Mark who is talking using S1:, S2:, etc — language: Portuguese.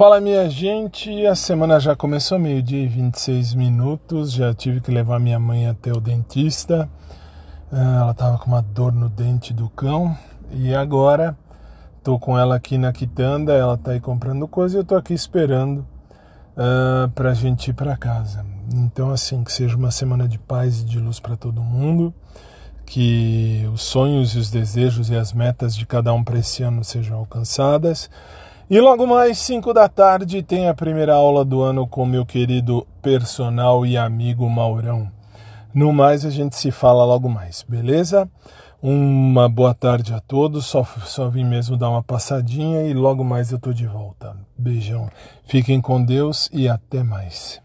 S1: Fala minha gente, a semana já começou meio-dia e 26 minutos, já tive que levar minha mãe até o dentista. Ah, ela tava com uma dor no dente do cão. E agora tô com ela aqui na quitanda, ela tá aí comprando coisa e eu tô aqui esperando uh, pra gente ir para casa. Então assim, que seja uma semana de paz e de luz para todo mundo, que os sonhos e os desejos e as metas de cada um para esse ano sejam alcançadas e logo mais 5 da tarde tem a primeira aula do ano com meu querido personal e amigo Maurão. No mais, a gente se fala logo mais, beleza? Uma boa tarde a todos. Só, só vim mesmo dar uma passadinha e logo mais eu tô de volta. Beijão. Fiquem com Deus e até mais.